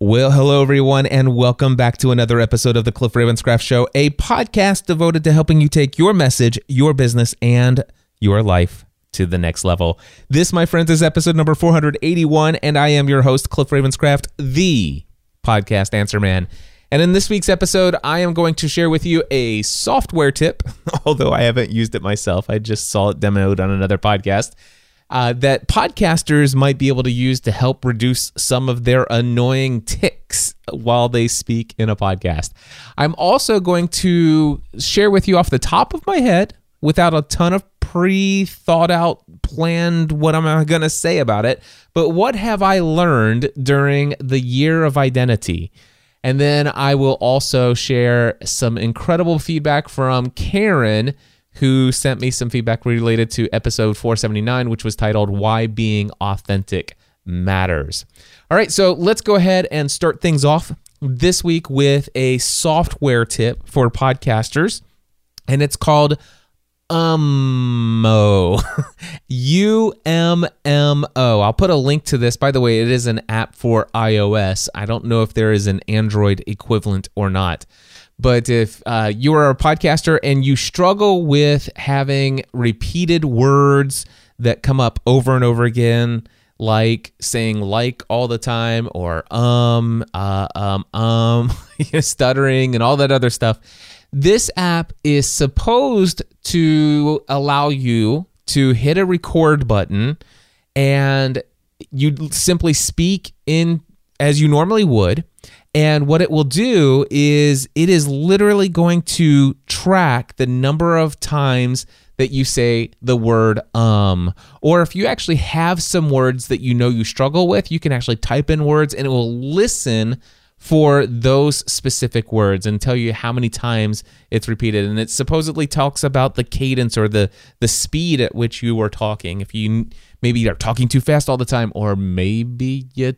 Well, hello, everyone, and welcome back to another episode of the Cliff Ravenscraft Show, a podcast devoted to helping you take your message, your business, and your life to the next level. This, my friends, is episode number 481, and I am your host, Cliff Ravenscraft, the podcast answer man. And in this week's episode, I am going to share with you a software tip, although I haven't used it myself. I just saw it demoed on another podcast uh, that podcasters might be able to use to help reduce some of their annoying ticks while they speak in a podcast. I'm also going to share with you off the top of my head, without a ton of pre thought out, planned what I'm going to say about it, but what have I learned during the year of identity? And then I will also share some incredible feedback from Karen who sent me some feedback related to episode 479, which was titled Why Being Authentic Matters. All right, so let's go ahead and start things off this week with a software tip for podcasters, and it's called Ummo. U M M O. I'll put a link to this. By the way, it is an app for iOS. I don't know if there is an Android equivalent or not. But if uh, you are a podcaster and you struggle with having repeated words that come up over and over again, like saying like all the time or um, uh, um, um, stuttering and all that other stuff, this app is supposed to allow you to hit a record button and you simply speak in as you normally would and what it will do is it is literally going to track the number of times that you say the word um. Or if you actually have some words that you know you struggle with, you can actually type in words and it will listen for those specific words and tell you how many times it's repeated and it supposedly talks about the cadence or the the speed at which you are talking if you maybe are talking too fast all the time or maybe you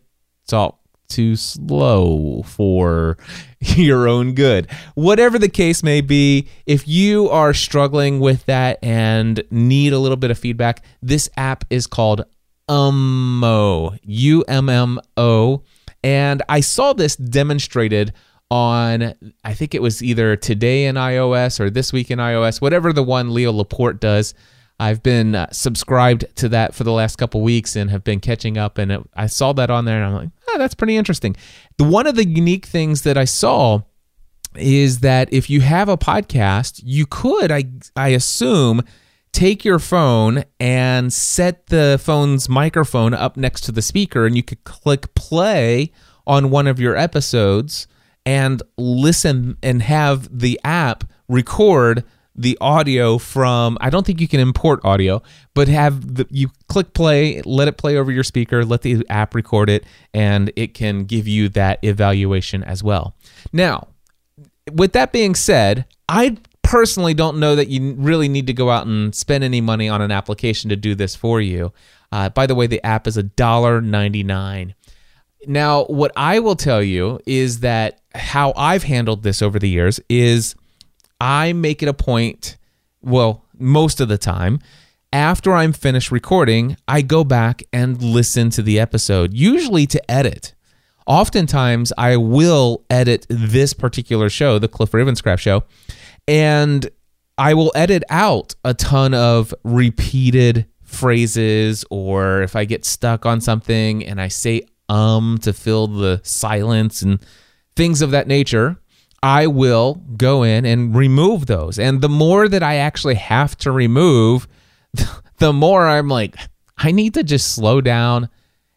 talk too slow for your own good. Whatever the case may be, if you are struggling with that and need a little bit of feedback, this app is called Ummo, U M M O. And I saw this demonstrated on, I think it was either today in iOS or this week in iOS, whatever the one Leo Laporte does. I've been uh, subscribed to that for the last couple weeks and have been catching up. And it, I saw that on there, and I'm like, oh, that's pretty interesting. The one of the unique things that I saw is that if you have a podcast, you could, I I assume, take your phone and set the phone's microphone up next to the speaker, and you could click play on one of your episodes and listen and have the app record the audio from I don't think you can import audio, but have the you click play, let it play over your speaker, let the app record it and it can give you that evaluation as well. Now, with that being said, I personally don't know that you really need to go out and spend any money on an application to do this for you. Uh, by the way, the app is a dollar ninety nine. Now, what I will tell you is that how I've handled this over the years is I make it a point, well, most of the time, after I'm finished recording, I go back and listen to the episode, usually to edit. Oftentimes, I will edit this particular show, the Cliff Ravenscraft show, and I will edit out a ton of repeated phrases, or if I get stuck on something and I say um to fill the silence and things of that nature. I will go in and remove those. And the more that I actually have to remove, the more I'm like, I need to just slow down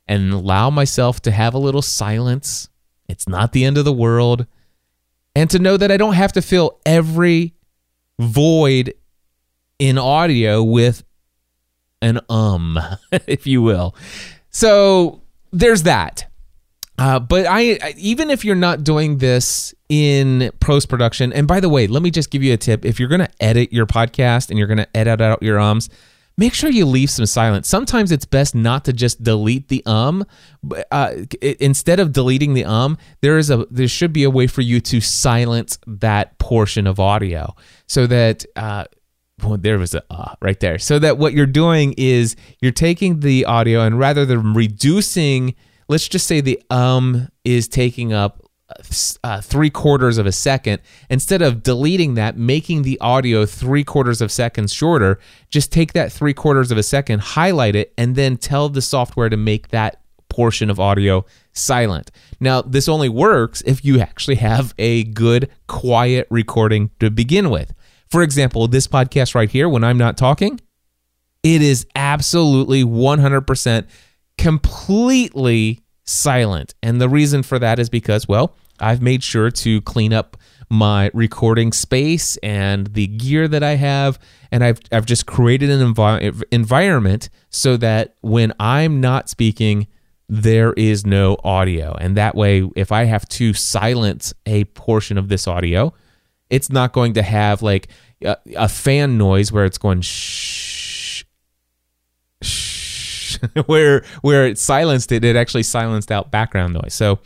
and allow myself to have a little silence. It's not the end of the world. And to know that I don't have to fill every void in audio with an um, if you will. So there's that. Uh, but I, even if you're not doing this in post production, and by the way, let me just give you a tip: if you're going to edit your podcast and you're going to edit out your ums, make sure you leave some silence. Sometimes it's best not to just delete the um. Uh, instead of deleting the um, there is a there should be a way for you to silence that portion of audio so that. Uh, well, there was a uh, right there. So that what you're doing is you're taking the audio and rather than reducing let's just say the um is taking up uh, three quarters of a second, instead of deleting that, making the audio three quarters of seconds shorter, just take that three quarters of a second, highlight it, and then tell the software to make that portion of audio silent. Now, this only works if you actually have a good, quiet recording to begin with. For example, this podcast right here, when I'm not talking, it is absolutely 100% completely silent. And the reason for that is because, well, I've made sure to clean up my recording space and the gear that I have. And I've, I've just created an envi- environment so that when I'm not speaking, there is no audio. And that way, if I have to silence a portion of this audio, it's not going to have like a, a fan noise where it's going shh, shh, where where it silenced it, it actually silenced out background noise. So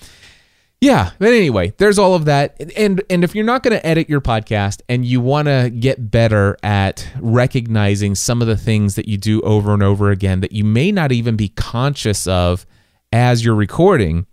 yeah, but anyway, there's all of that. And and if you're not going to edit your podcast and you want to get better at recognizing some of the things that you do over and over again that you may not even be conscious of as you're recording,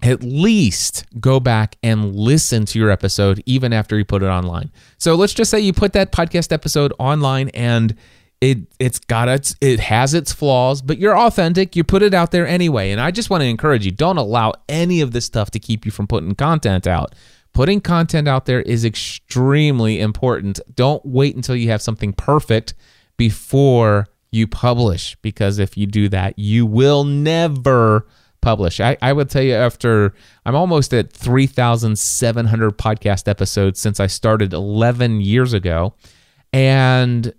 at least go back and listen to your episode even after you put it online. So let's just say you put that podcast episode online and it it's got its it has its flaws, but you're authentic. You put it out there anyway. And I just want to encourage you: don't allow any of this stuff to keep you from putting content out. Putting content out there is extremely important. Don't wait until you have something perfect before you publish, because if you do that, you will never publish. I, I would tell you after I'm almost at 3,700 podcast episodes since I started 11 years ago. And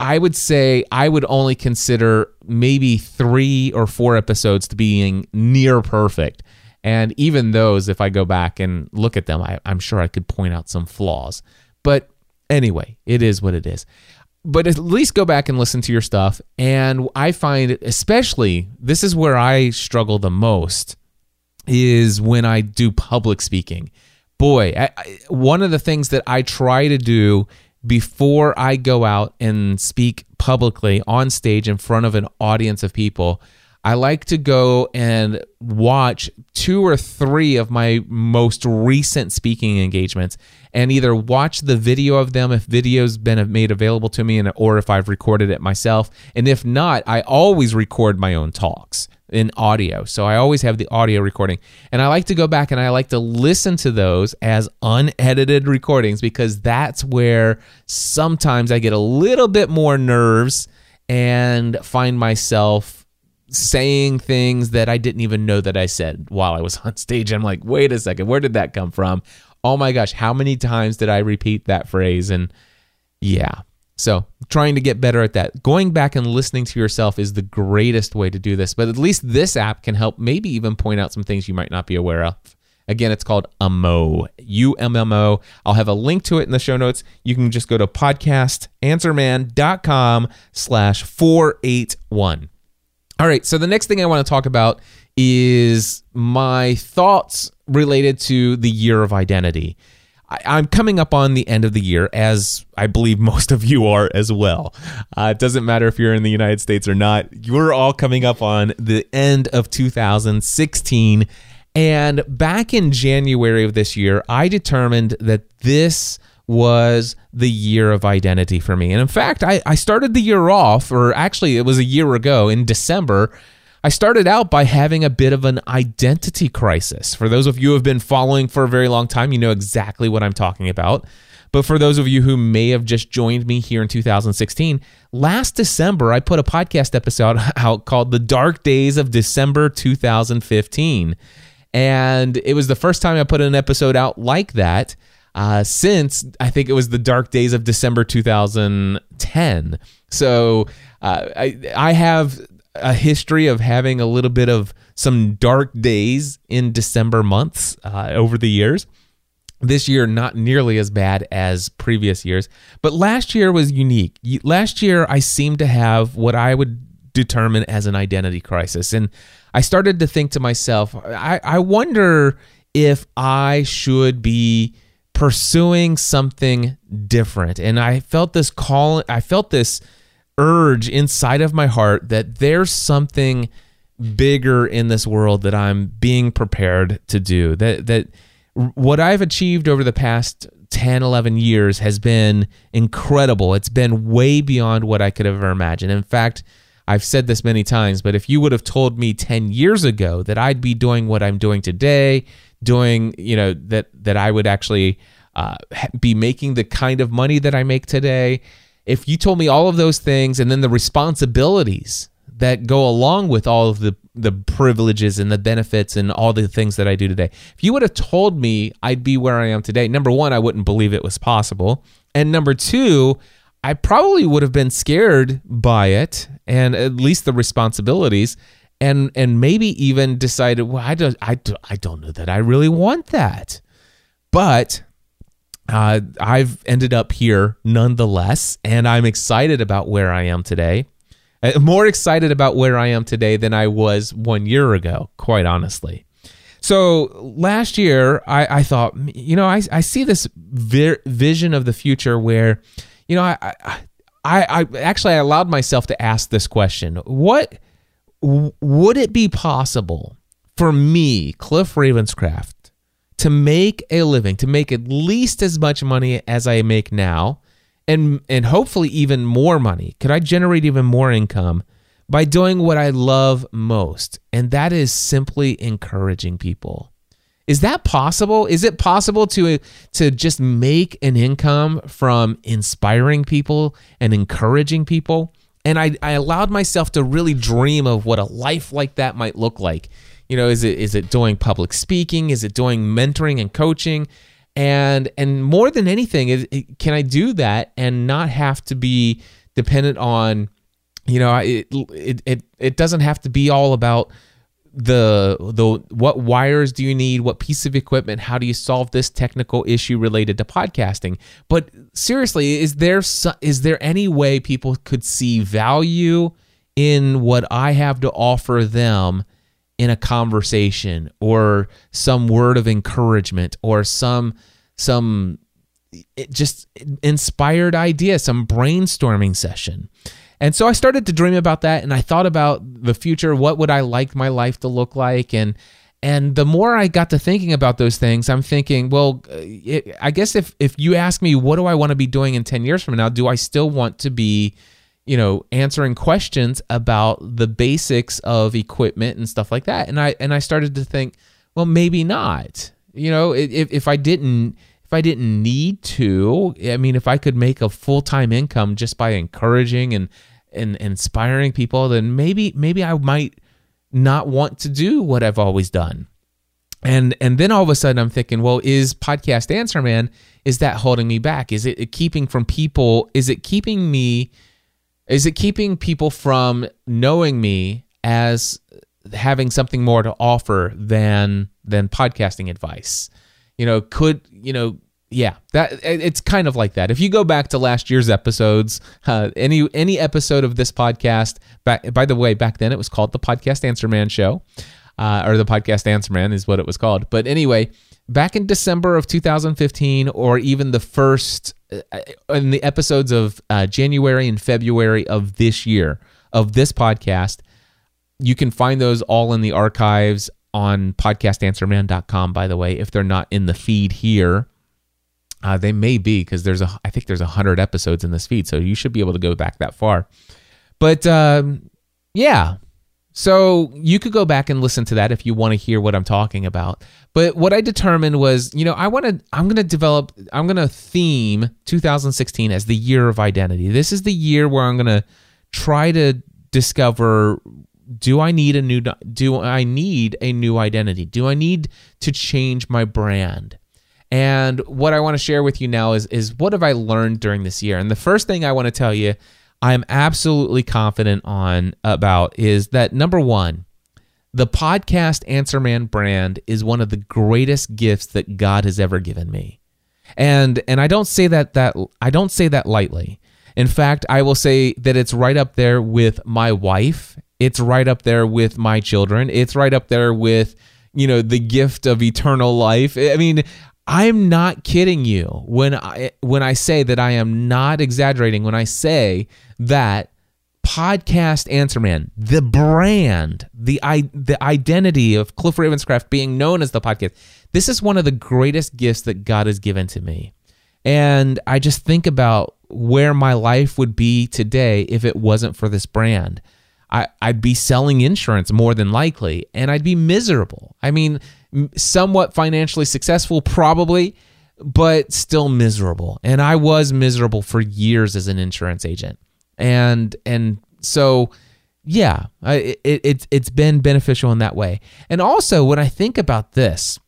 I would say I would only consider maybe three or four episodes to being near perfect. And even those, if I go back and look at them, I, I'm sure I could point out some flaws. But anyway, it is what it is. But at least go back and listen to your stuff. And I find, especially, this is where I struggle the most, is when I do public speaking. Boy, I, I, one of the things that I try to do before I go out and speak publicly on stage in front of an audience of people, I like to go and watch two or three of my most recent speaking engagements and either watch the video of them if video's been made available to me and or if I've recorded it myself. And if not I always record my own talks in audio. So I always have the audio recording. And I like to go back and I like to listen to those as unedited recordings because that's where sometimes I get a little bit more nerves and find myself saying things that I didn't even know that I said while I was on stage. I'm like, wait a second, where did that come from? Oh my gosh, how many times did I repeat that phrase? And yeah, so, trying to get better at that. Going back and listening to yourself is the greatest way to do this, but at least this app can help maybe even point out some things you might not be aware of. Again, it's called Ummo, U M M O. I'll have a link to it in the show notes. You can just go to podcastanswerman.com slash 481. All right, so the next thing I want to talk about is my thoughts related to the year of identity. I, am coming up on the end of the year, as I believe most of you are as well. Uh, it doesn't matter if you're in the United States or not, you're all coming up on the end of 2016. And back in January of this year, I determined that this was the year of identity for me. And in fact, I, I started the year off, or actually, it was a year ago in December I started out by having a bit of an identity crisis. For those of you who have been following for a very long time, you know exactly what I'm talking about. But for those of you who may have just joined me here in 2016, last December I put a podcast episode out called The Dark Days of December 2015. And it was the first time I put an episode out like that uh, since I think it was the dark days of December 2010. So uh, I, I have a history of having a little bit of some dark days in December months uh, over the years. This year, not nearly as bad as previous years, but last year was unique. Last year, I seemed to have what I would determine as an identity crisis. And I started to think to myself, I, I wonder if I should be pursuing something different. And I felt this call, I felt this urge inside of my heart that there's something bigger in this world that I'm being prepared to do. That that what I've achieved over the past 10, 11 years has been incredible. It's been way beyond what I could have ever imagined. In fact, I've said this many times, but if you would have told me 10 years ago that I'd be doing what I'm doing today, doing, you know, that that I would actually uh, be making the kind of money that I make today, if you told me all of those things and then the responsibilities that go along with all of the the privileges and the benefits and all the things that I do today. If you would have told me I'd be where I am today, number 1, I wouldn't believe it was possible. And number 2, I probably would have been scared by it and at least the responsibilities and and maybe even decided, well, I don't I, I don't know that I really want that. But uh, I've ended up here nonetheless, and I'm excited about where I am today. Uh, more excited about where I am today than I was one year ago, quite honestly. So last year, I, I thought, you know, I, I see this vi- vision of the future where, you know, I, I, I, actually I allowed myself to ask this question: What would it be possible for me, Cliff Ravenscraft, to make a living, to make at least as much money as I make now, and and hopefully even more money. Could I generate even more income by doing what I love most? And that is simply encouraging people. Is that possible? Is it possible to to just make an income from inspiring people and encouraging people? And I, I allowed myself to really dream of what a life like that might look like. You know, is it is it doing public speaking? Is it doing mentoring and coaching? And and more than anything, is, can I do that and not have to be dependent on, you know, it it it, it doesn't have to be all about the the what wires do you need what piece of equipment how do you solve this technical issue related to podcasting but seriously is there is there any way people could see value in what I have to offer them in a conversation or some word of encouragement or some some just inspired idea some brainstorming session. And so i started to dream about that and i thought about the future what would i like my life to look like? And and the more i got to thinking about those things i'm thinking well it, i guess if if you ask me what do i want to be doing in 10 years from now? Do i still want to be you know answering questions about the basics of equipment and stuff like that. And i and i started to think well maybe not. You know if, if i didn't if i didn't need to i mean if i could make a full-time income just by encouraging and and inspiring people then maybe maybe i might not want to do what i've always done. And and then all of a sudden i'm thinking well is podcast answer man is that holding me back? Is it keeping from people is it keeping me is it keeping people from knowing me as having something more to offer than than podcasting advice? You know, could you know? Yeah, that it's kind of like that. If you go back to last year's episodes, uh, any any episode of this podcast, back, by the way, back then it was called the Podcast Answer Man Show, uh, or the Podcast Answer Man is what it was called. But anyway, back in December of 2015, or even the first in the episodes of uh, January and February of this year of this podcast, you can find those all in the archives on podcastanswerman.com. By the way, if they're not in the feed here, uh, they may be because there's a I think there's a hundred episodes in this feed, so you should be able to go back that far. But um, yeah, so you could go back and listen to that if you want to hear what I'm talking about. But what I determined was, you know, I want to I'm going to develop I'm going to theme 2016 as the year of identity. This is the year where I'm going to try to discover do I need a new do I need a new identity? Do I need to change my brand? And what I want to share with you now is is what have I learned during this year? And the first thing I want to tell you I'm absolutely confident on about is that number one, the podcast Answer Man brand is one of the greatest gifts that God has ever given me. And and I don't say that that I don't say that lightly. In fact, I will say that it's right up there with my wife. It's right up there with my children. It's right up there with, you know, the gift of eternal life. I mean, I'm not kidding you when I when I say that I am not exaggerating when I say that podcast answer man, the brand, the i the identity of Cliff Ravenscraft being known as the podcast. This is one of the greatest gifts that God has given to me. And I just think about where my life would be today if it wasn't for this brand. I, I'd be selling insurance more than likely, and I'd be miserable. I mean, somewhat financially successful, probably, but still miserable. And I was miserable for years as an insurance agent. And and so yeah, it, it it's been beneficial in that way. And also when I think about this,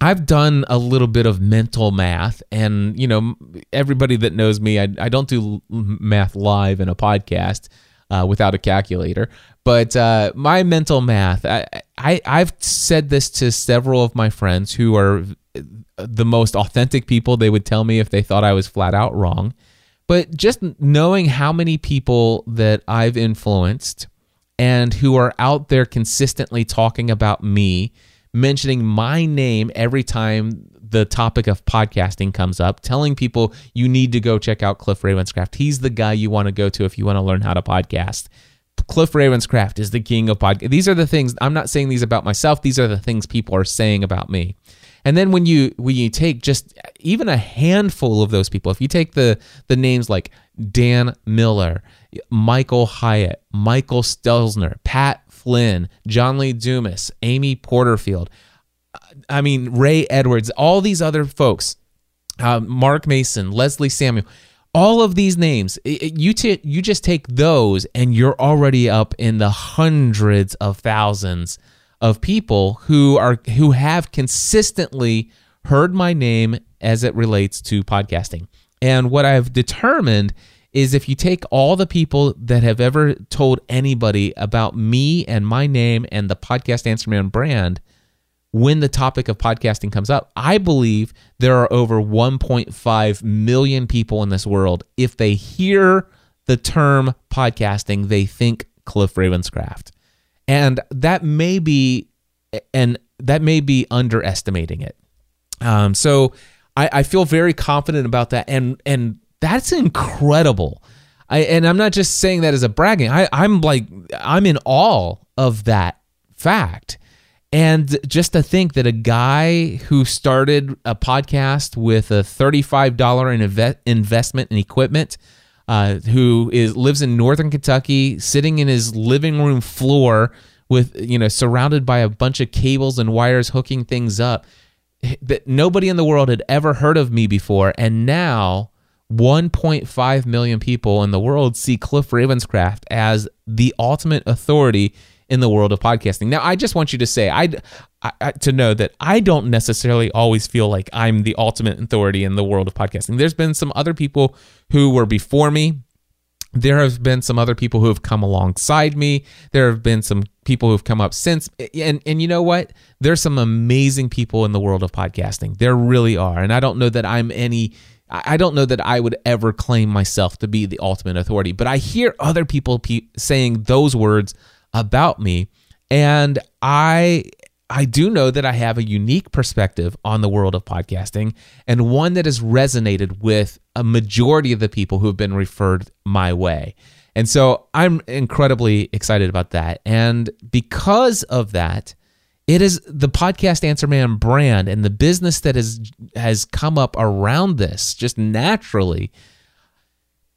I've done a little bit of mental math, and you know, everybody that knows me, I, I don't do math live in a podcast uh, without a calculator. But uh, my mental math, I, I I've said this to several of my friends who are the most authentic people. They would tell me if they thought I was flat out wrong. But just knowing how many people that I've influenced and who are out there consistently talking about me mentioning my name every time the topic of podcasting comes up, telling people you need to go check out Cliff Ravenscraft. He's the guy you want to go to if you want to learn how to podcast. Cliff Ravenscraft is the king of podcast. These are the things I'm not saying these about myself. These are the things people are saying about me. And then when you when you take just even a handful of those people, if you take the the names like Dan Miller, Michael Hyatt, Michael Stelzner, Pat Flynn, John Lee Dumas, Amy Porterfield. I mean, Ray Edwards, all these other folks, uh, Mark Mason, Leslie Samuel, all of these names, it, you t- you just take those and you're already up in the hundreds of thousands of people who are who have consistently heard my name as it relates to podcasting. And what I've determined is if you take all the people that have ever told anybody about me and my name and the podcast Answer Man brand, when the topic of podcasting comes up, I believe there are over 1.5 million people in this world. If they hear the term podcasting, they think Cliff Ravenscraft. And that may be and that may be underestimating it. Um, so I, I feel very confident about that. And and that's incredible. I, and I'm not just saying that as a bragging. I, I'm like I'm in awe of that fact. And just to think that a guy who started a podcast with a $35 in investment in equipment, uh, who is lives in northern Kentucky, sitting in his living room floor with you know surrounded by a bunch of cables and wires hooking things up, that nobody in the world had ever heard of me before, and now 1.5 million people in the world see Cliff Ravenscraft as the ultimate authority in the world of podcasting. Now, I just want you to say, I, I, to know that I don't necessarily always feel like I'm the ultimate authority in the world of podcasting. There's been some other people who were before me. There have been some other people who have come alongside me. There have been some people who've come up since. And and you know what? There's some amazing people in the world of podcasting. There really are. And I don't know that I'm any I don't know that I would ever claim myself to be the ultimate authority, but I hear other people pe- saying those words about me, and I I do know that I have a unique perspective on the world of podcasting and one that has resonated with a majority of the people who have been referred my way. And so I'm incredibly excited about that. And because of that, it is the podcast Answer Man brand and the business that has has come up around this just naturally.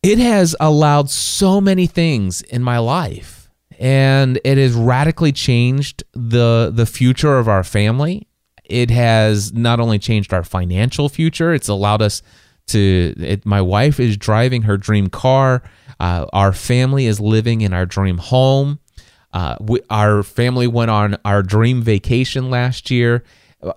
It has allowed so many things in my life, and it has radically changed the the future of our family. It has not only changed our financial future; it's allowed us to. It, my wife is driving her dream car. Uh, our family is living in our dream home. Uh, we, our family went on our dream vacation last year.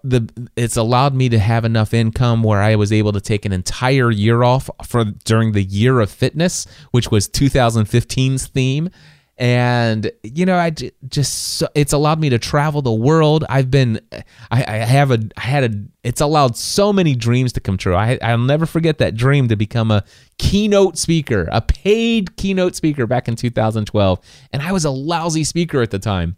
The it's allowed me to have enough income where I was able to take an entire year off for during the year of fitness, which was 2015's theme, and you know i just it's allowed me to travel the world. I've been i, I have a i had a it's allowed so many dreams to come true. I, i'll never forget that dream to become a keynote speaker a paid keynote speaker back in 2012 and i was a lousy speaker at the time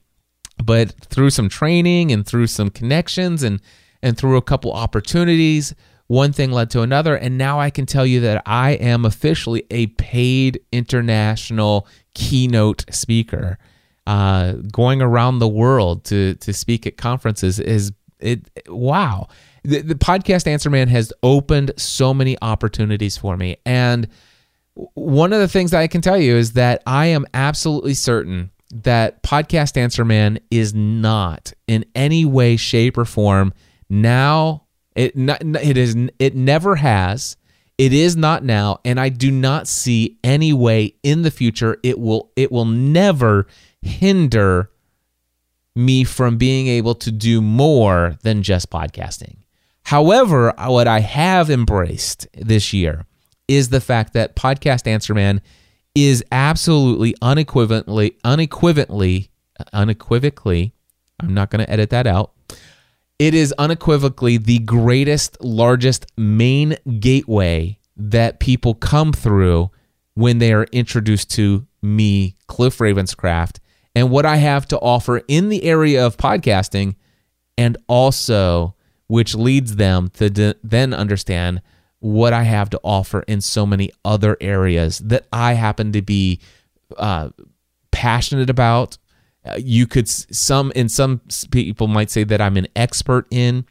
but through some training and through some connections and and through a couple opportunities one thing led to another. And now I can tell you that I am officially a paid international keynote speaker. Uh, going around the world to to speak at conferences is it wow. The, the podcast Answer Man has opened so many opportunities for me. And one of the things that I can tell you is that I am absolutely certain that Podcast Answer Man is not in any way, shape, or form now it it is it never has. It is not now, and I do not see any way in the future it will it will never hinder me from being able to do more than just podcasting. However, what I have embraced this year is the fact that Podcast Answer Man is absolutely unequivocally unequivocally unequivocally I'm not going to edit that out it is unequivocally the greatest, largest main gateway that people come through when they are introduced to me, Cliff Ravenscraft, and what I have to offer in the area of podcasting, and also which leads them to then understand what I have to offer in so many other areas that I happen to be uh, passionate about, you could some in some people might say that I'm an expert in.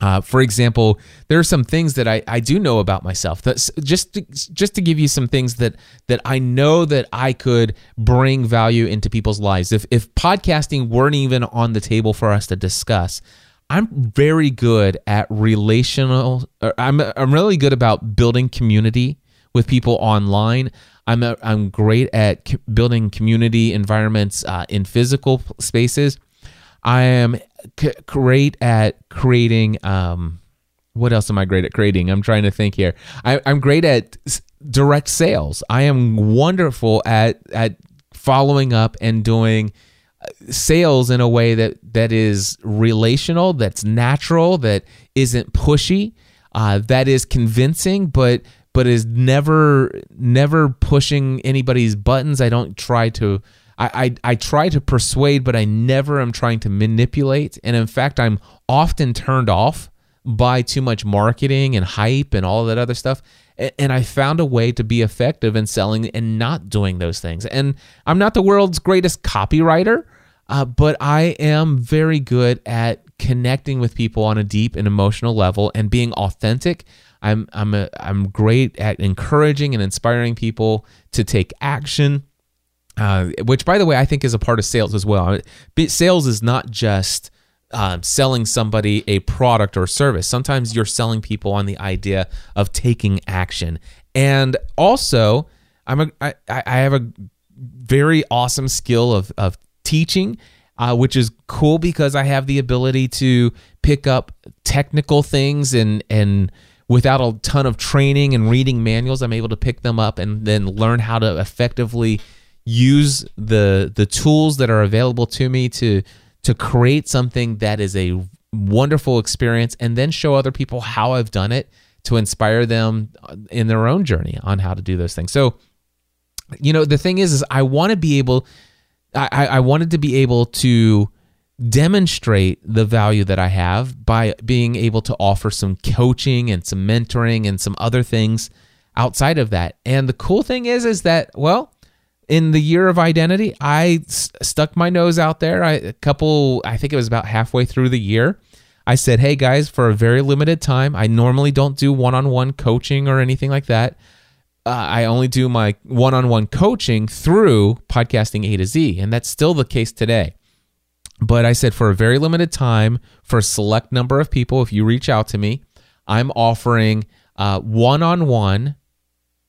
Uh, for example, there are some things that I, I do know about myself. Just to, just to give you some things that that I know that I could bring value into people's lives. If if podcasting weren't even on the table for us to discuss, I'm very good at relational. I'm I'm really good about building community with people online. I'm a, I'm great at c- building community environments uh, in physical spaces. I am c- great at creating. Um, what else am I great at creating? I'm trying to think here. I, I'm great at s- direct sales. I am wonderful at at following up and doing uh, sales in a way that that is relational, that's natural, that isn't pushy, uh, that is convincing, but but is never never pushing anybody's buttons. I don't try to I, I, I try to persuade, but I never am trying to manipulate. And in fact, I'm often turned off by too much marketing and hype and all that other stuff. And I found a way to be effective in selling and not doing those things. And I'm not the world's greatest copywriter, uh, but I am very good at connecting with people on a deep and emotional level and being authentic. I'm I'm a, I'm great at encouraging and inspiring people to take action. Uh, which, by the way, I think is a part of sales as well. Sales is not just um, selling somebody a product or service. Sometimes you're selling people on the idea of taking action. And also, I'm a I, I have a very awesome skill of of teaching, uh, which is cool because I have the ability to pick up technical things and and without a ton of training and reading manuals, I'm able to pick them up and then learn how to effectively use the the tools that are available to me to to create something that is a wonderful experience and then show other people how I've done it to inspire them in their own journey on how to do those things. So, you know, the thing is, is I want to be able, I, I wanted to be able to demonstrate the value that I have by being able to offer some coaching and some mentoring and some other things outside of that. And the cool thing is is that well, in the year of identity, I s- stuck my nose out there. I a couple I think it was about halfway through the year. I said, "Hey guys, for a very limited time, I normally don't do one-on-one coaching or anything like that. Uh, I only do my one-on-one coaching through podcasting A to Z, and that's still the case today." But I said for a very limited time, for a select number of people, if you reach out to me, I'm offering one on one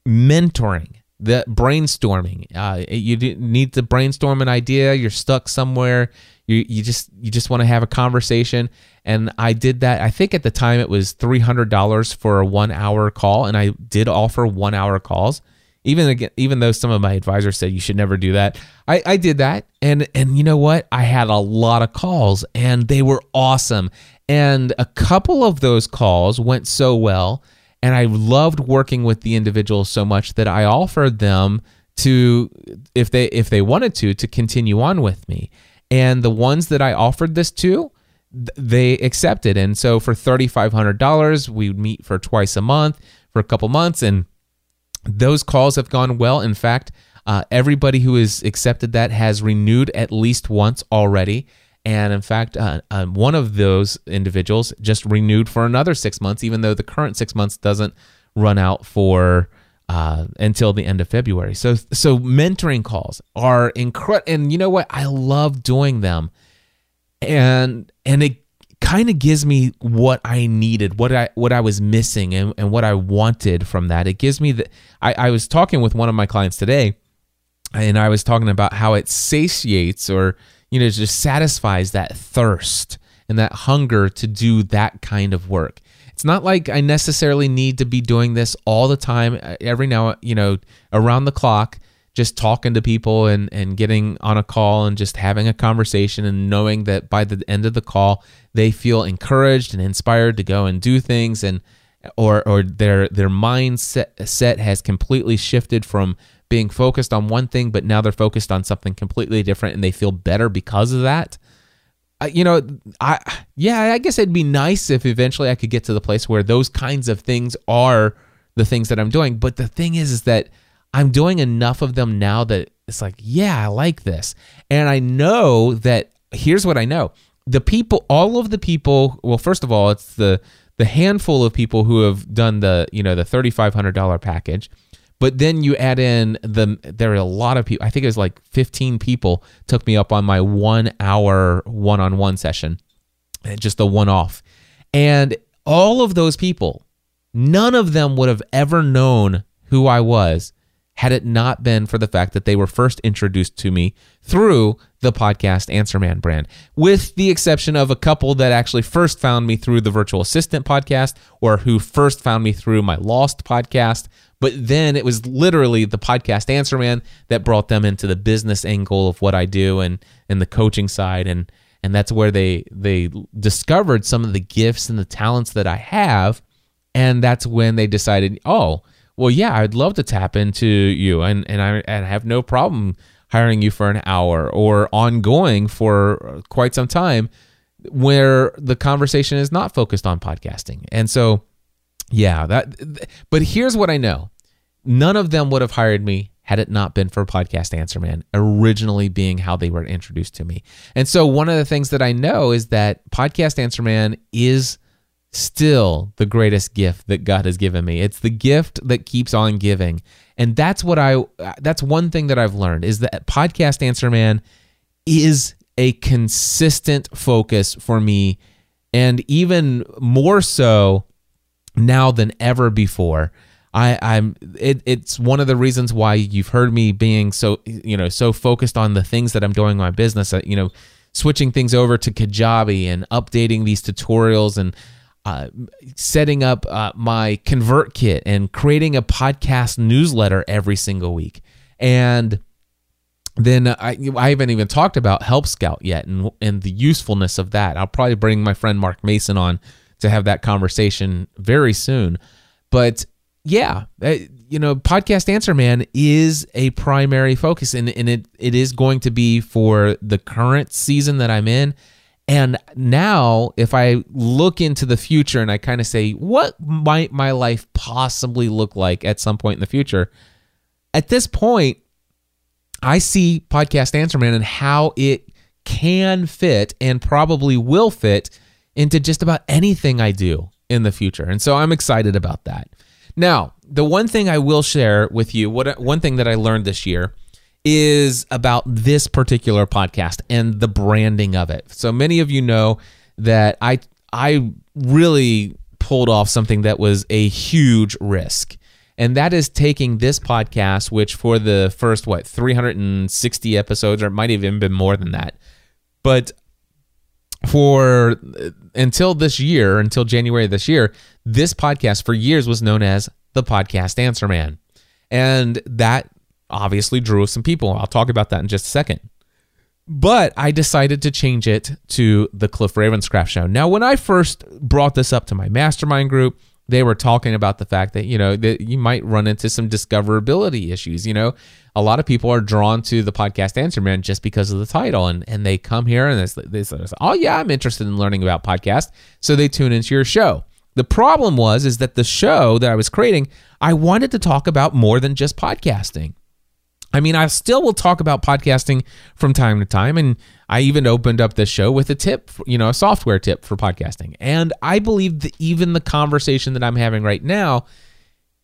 mentoring, the brainstorming. Uh, you need to brainstorm an idea. You're stuck somewhere. You, you just you just want to have a conversation. And I did that. I think at the time it was three hundred dollars for a one hour call, and I did offer one hour calls even again, even though some of my advisors said you should never do that, I, I did that, and and you know what? I had a lot of calls, and they were awesome. And a couple of those calls went so well, and I loved working with the individuals so much that I offered them to, if they if they wanted to, to continue on with me. And the ones that I offered this to, they accepted. And so for $3,500, we would meet for twice a month for a couple months. And those calls have gone well. In fact, uh, everybody who has accepted that has renewed at least once already. And in fact, uh, uh, one of those individuals just renewed for another six months, even though the current six months doesn't run out for uh, until the end of February. So, so mentoring calls are incredible, and you know what? I love doing them, and and it kind of gives me what I needed, what I what I was missing, and, and what I wanted from that. It gives me that I, I was talking with one of my clients today, and I was talking about how it satiates or you know just satisfies that thirst and that hunger to do that kind of work. It's not like I necessarily need to be doing this all the time, uh, every now, you know, around the clock, just talking to people and, and getting on a call and just having a conversation and knowing that by the end of the call, they feel encouraged and inspired to go and do things and or or their their mindset set has completely shifted from being focused on one thing but now they're focused on something completely different and they feel better because of that you know, I yeah, I guess it'd be nice if eventually I could get to the place where those kinds of things are the things that I'm doing. But the thing is, is that I'm doing enough of them now that it's like, yeah, I like this, and I know that. Here's what I know: the people, all of the people. Well, first of all, it's the the handful of people who have done the you know the thirty five hundred dollar package but then you add in the there are a lot of people. I think it was like 15 people took me up on my one hour one on one session, just a one off, and all of those people, none of them would have ever known who I was had it not been for the fact that they were first introduced to me through the podcast Answer Man brand, with the exception of a couple that actually first found me through the Virtual Assistant podcast or who first found me through my Lost podcast. But then it was literally the podcast Answer Man that brought them into the business angle of what I do and and the coaching side and and that's where they they discovered some of the gifts and the talents that I have and that's when they decided, "Oh, well yeah, I'd love to tap into you and and I and I have no problem hiring you for an hour or ongoing for quite some time where the conversation is not focused on podcasting." And so yeah, that but here's what I know. None of them would have hired me had it not been for Podcast Answer Man, originally being how they were introduced to me. And so, one of the things that I know is that Podcast Answer Man is still the greatest gift that God has given me. It's the gift that keeps on giving. And that's what I, that's one thing that I've learned is that Podcast Answer Man is a consistent focus for me. And even more so now than ever before I, I'm it, it's one of the reasons why you've heard me being so you know so focused on the things that I'm doing in my business. Uh, you know, switching things over to Kajabi and updating these tutorials and uh, setting up uh, my ConvertKit and creating a podcast newsletter every single week. And then I, I haven't even talked about Help Scout yet and, and the usefulness of that. I'll probably bring my friend Mark Mason on to have that conversation very soon. But yeah, uh, you know, podcast answer man is a primary focus, and, and it it is going to be for the current season that I'm in. And now, if I look into the future and I kind of say, what might my life possibly look like at some point in the future? At this point, I see Podcast Answer Man and how it can fit and probably will fit into just about anything I do in the future. And so I'm excited about that. Now, the one thing I will share with you, what one thing that I learned this year is about this particular podcast and the branding of it. So many of you know that I I really pulled off something that was a huge risk. And that is taking this podcast, which for the first, what, 360 episodes, or it might have even been more than that. But for until this year, until January of this year, this podcast for years was known as the Podcast Answer Man. And that obviously drew some people. I'll talk about that in just a second. But I decided to change it to the Cliff Ravenscraft Show. Now, when I first brought this up to my mastermind group, they were talking about the fact that you know that you might run into some discoverability issues. You know, a lot of people are drawn to the podcast Answer Man just because of the title, and and they come here and they, say, "Oh yeah, I'm interested in learning about podcast," so they tune into your show. The problem was is that the show that I was creating, I wanted to talk about more than just podcasting. I mean, I still will talk about podcasting from time to time. And I even opened up this show with a tip, you know, a software tip for podcasting. And I believe that even the conversation that I'm having right now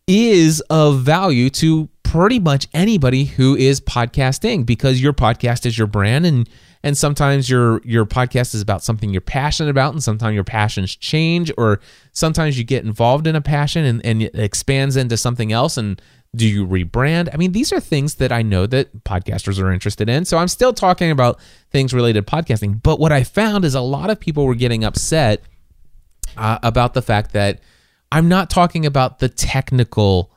is of value to pretty much anybody who is podcasting because your podcast is your brand and and sometimes your your podcast is about something you're passionate about and sometimes your passions change or sometimes you get involved in a passion and, and it expands into something else and do you rebrand? I mean, these are things that I know that podcasters are interested in. So I'm still talking about things related to podcasting. But what I found is a lot of people were getting upset uh, about the fact that I'm not talking about the technical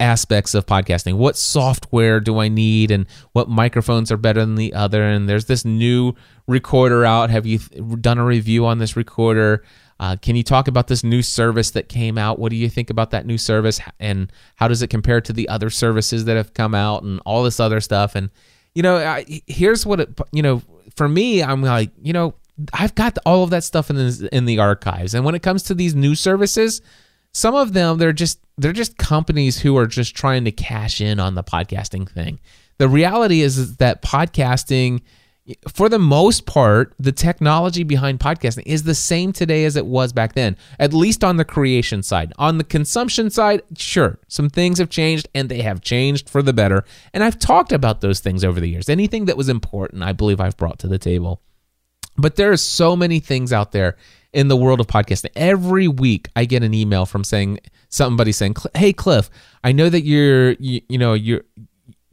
aspects of podcasting. What software do I need and what microphones are better than the other? And there's this new recorder out. Have you done a review on this recorder? Uh, can you talk about this new service that came out? What do you think about that new service, and how does it compare to the other services that have come out, and all this other stuff? And you know, I, here's what it. You know, for me, I'm like, you know, I've got all of that stuff in the, in the archives, and when it comes to these new services, some of them they're just they're just companies who are just trying to cash in on the podcasting thing. The reality is, is that podcasting for the most part, the technology behind podcasting is the same today as it was back then, at least on the creation side. On the consumption side, sure, some things have changed and they have changed for the better. And I've talked about those things over the years. Anything that was important, I believe I've brought to the table. But there are so many things out there in the world of podcasting. Every week I get an email from saying somebody saying, "Hey Cliff, I know that you're you, you know, you're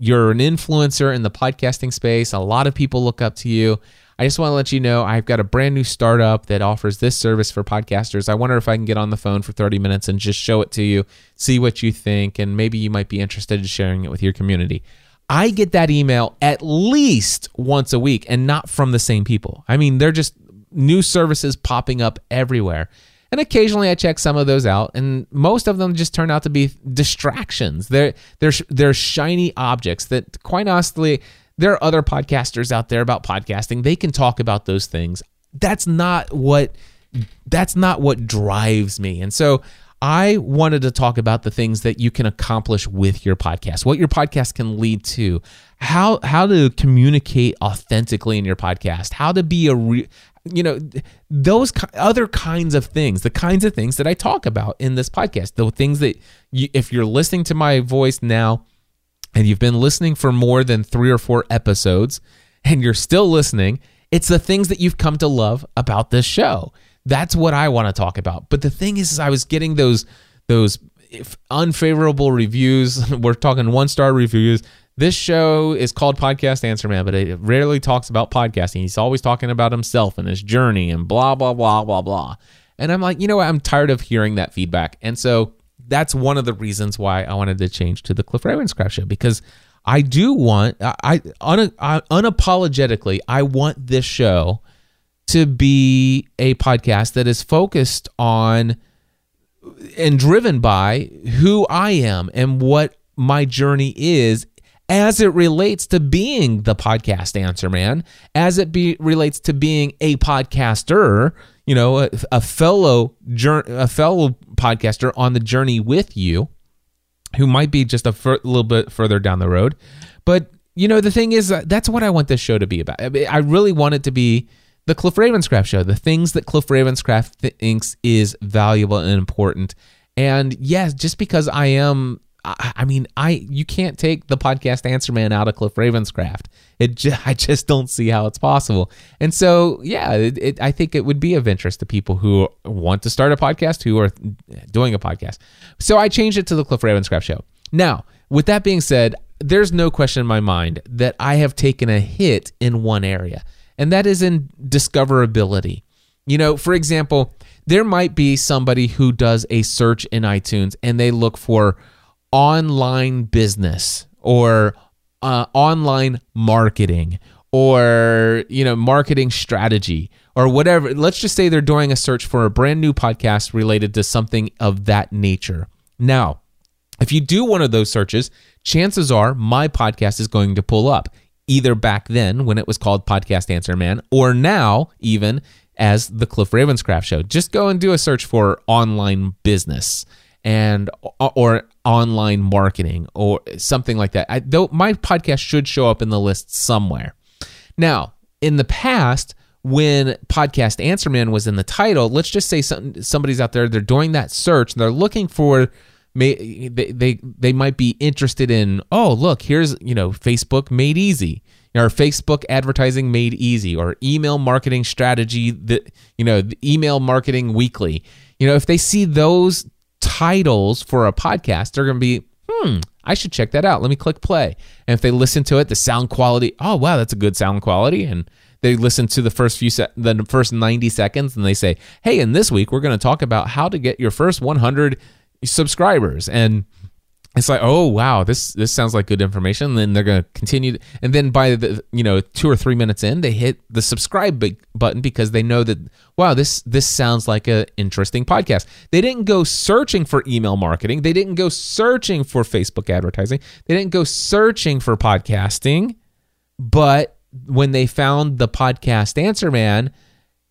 you're an influencer in the podcasting space. A lot of people look up to you. I just want to let you know I've got a brand new startup that offers this service for podcasters. I wonder if I can get on the phone for 30 minutes and just show it to you, see what you think, and maybe you might be interested in sharing it with your community. I get that email at least once a week and not from the same people. I mean, they're just new services popping up everywhere. And occasionally I check some of those out, and most of them just turn out to be distractions. They're they're they're shiny objects that, quite honestly, there are other podcasters out there about podcasting. They can talk about those things. That's not what that's not what drives me. And so I wanted to talk about the things that you can accomplish with your podcast, what your podcast can lead to, how how to communicate authentically in your podcast, how to be a re, you know those other kinds of things the kinds of things that i talk about in this podcast the things that you, if you're listening to my voice now and you've been listening for more than three or four episodes and you're still listening it's the things that you've come to love about this show. That's what i want to talk about. But the thing is, is i was getting those those unfavorable reviews we're talking one star reviews this show is called Podcast Answer Man, but it rarely talks about podcasting. He's always talking about himself and his journey and blah, blah, blah, blah, blah. And I'm like, you know what? I'm tired of hearing that feedback. And so that's one of the reasons why I wanted to change to the Cliff Ravenscraft show because I do want, I, un, I unapologetically, I want this show to be a podcast that is focused on and driven by who I am and what my journey is as it relates to being the podcast answer man, as it be, relates to being a podcaster, you know, a, a fellow a fellow podcaster on the journey with you, who might be just a little bit further down the road. But you know, the thing is, uh, that's what I want this show to be about. I really want it to be the Cliff Ravenscraft show, the things that Cliff Ravenscraft thinks is valuable and important. And yes, just because I am I, mean, I you can't take the podcast Answer Man out of Cliff Ravenscraft. It I just don't see how it's possible. And so, yeah, it, it, I think it would be of interest to people who want to start a podcast, who are doing a podcast. So I changed it to the Cliff Ravenscraft Show. Now, with that being said, there's no question in my mind that I have taken a hit in one area, and that is in discoverability. You know, for example, there might be somebody who does a search in iTunes and they look for online business or uh, online marketing or you know marketing strategy or whatever. Let's just say they're doing a search for a brand new podcast related to something of that nature. Now, if you do one of those searches, chances are my podcast is going to pull up either back then when it was called Podcast Answer Man or now even as the Cliff Ravenscraft show. Just go and do a search for online business and uh, or online marketing or something like that. I, though my podcast should show up in the list somewhere. Now, in the past, when podcast answer man was in the title, let's just say some, somebody's out there, they're doing that search, and they're looking for may they, they they might be interested in oh look here's you know facebook made easy or facebook advertising made easy or email marketing strategy that you know email marketing weekly you know if they see those titles for a podcast they're going to be hmm i should check that out. Let me click play. And if they listen to it the sound quality oh wow that's a good sound quality. And they listen to the first few se- the first 90 seconds and they say hey in this week we're going to talk about how to get your first 100 subscribers. And it's like oh wow this this sounds like good information. And then they're going to continue and then by the you know 2 or 3 minutes in they hit the subscribe button because they know that wow this this sounds like a interesting podcast. They didn't go searching for email marketing. They didn't go searching for Facebook advertising. They didn't go searching for podcasting. But when they found the podcast answer man,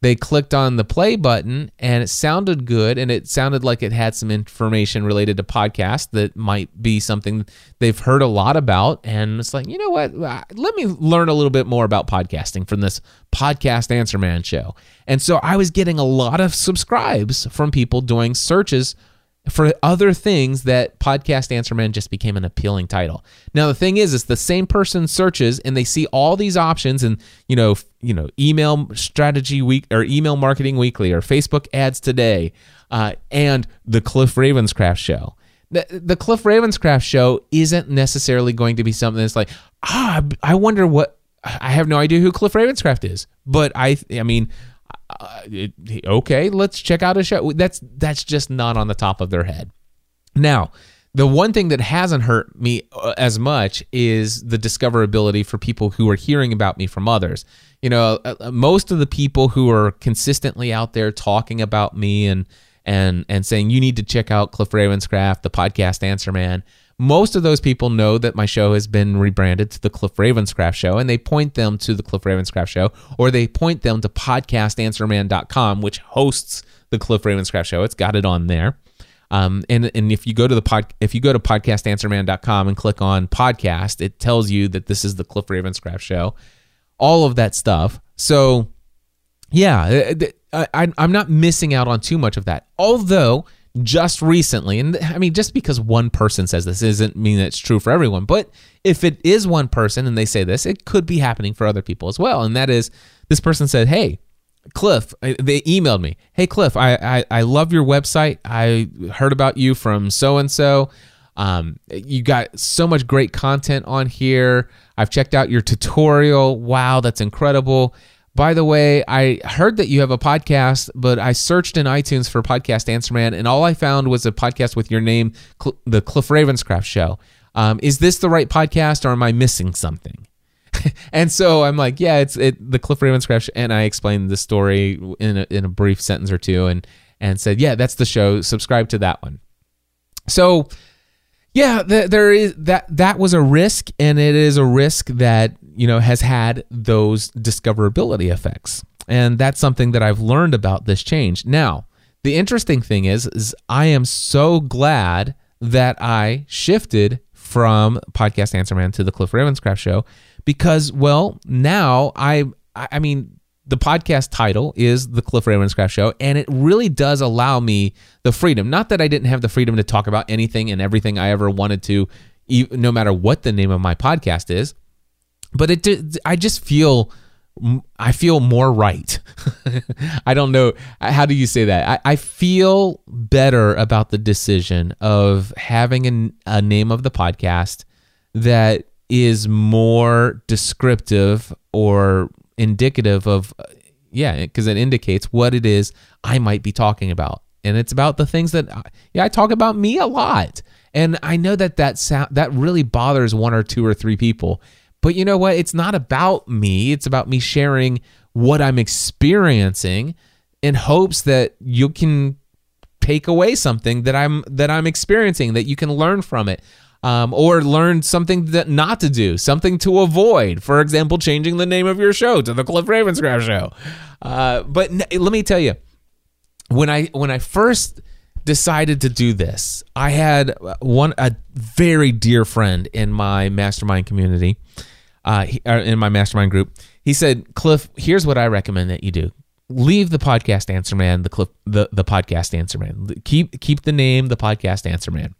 they clicked on the play button and it sounded good and it sounded like it had some information related to podcast that might be something they've heard a lot about. And it's like you know what? Uh, let me learn a little bit more about podcasting from this podcast answer man show. And so i was getting a lot of subscribes from people doing searches for other things that podcast answer man just became an appealing title. Now the thing is it's the same person searches and they see all these options and you know you know email strategy week or email marketing weekly or facebook ads today uh, and the cliff ravenscraft show the, the cliff ravenscraft show isn't necessarily going to be something that's like ah i wonder what i have no idea who cliff ravenscraft is but i i mean uh, okay, let's check out a show. That's that's just not on the top of their head. Now, the one thing that hasn't hurt me uh, as much is the discoverability for people who are hearing about me from others. You know, uh, most of the people who are consistently out there talking about me and and and saying you need to check out Cliff Ravenscraft, the podcast Answer Man most of those people know that my show has been rebranded to the Cliff Ravenscraft Show, and they point them to the Cliff Ravenscraft Show, or they point them to podcastanswerman.com, which hosts the Cliff Ravenscraft Show. It's got it on there. Um, and and if you go to the pod, if you go to podcastanswerman.com and click on podcast, it tells you that this is the Cliff Ravenscraft Show. All of that stuff. So, yeah, I, I, I'm not missing out on too much of that. Although just recently, and I mean, just because one person says this isn't mean it's true for everyone, but if it is one person and they say this, it could be happening for other people as well. And that is, this person said, Hey, Cliff, they emailed me. Hey, Cliff, I, I, I love your website. I heard about you from so and so. You got so much great content on here. I've checked out your tutorial. Wow, that's incredible. By the way, I heard that you have a podcast, but I searched in iTunes for Podcast Answer Man, and all I found was a podcast with your name, The Cliff Ravenscraft Show. Um, is this the right podcast, or am I missing something? and so I'm like, yeah, it's it, the Cliff Ravenscraft, show. and I explained the story in a, in a brief sentence or two, and and said, yeah, that's the show. Subscribe to that one. So yeah, there is that that was a risk, and it is a risk that you know has had those discoverability effects, and that's something that I've learned about this change. Now, the interesting thing is, is I am so glad that I shifted from podcast Answer Man to the Cliff Ravenscraft show because, well, now I I mean the podcast title is the Cliff Ravenscraft Show, and it really does allow me the freedom. Not that I didn't have the freedom to talk about anything and everything I ever wanted to, no matter what the name of my podcast is, but it. Did, I just feel. I feel more right. I don't know. Uh, how do you say that? I, I, feel better about the decision of having a, a name of the podcast that is more descriptive or indicative of yeah because it indicates what it is i might be talking about. And it's about the things that yeah i talk about me a lot. And i know that that sound that really bothers one or two or three people. But you know what? It's not about me. It's about me sharing what I'm experiencing in hopes that you can take away something that I'm that I'm experiencing that you can learn from it. Um, or learn something that not to do, something to avoid. For example, changing the name of your show to the Cliff Ravenscraft Show. Uh, but n- let me tell you, when I when I first decided to do this, I had one a very dear friend in my mastermind community, uh, in my mastermind group. He said, "Cliff, here's what I recommend that you do leave the podcast answer man the clip the, the podcast answer man keep keep the name the podcast answer man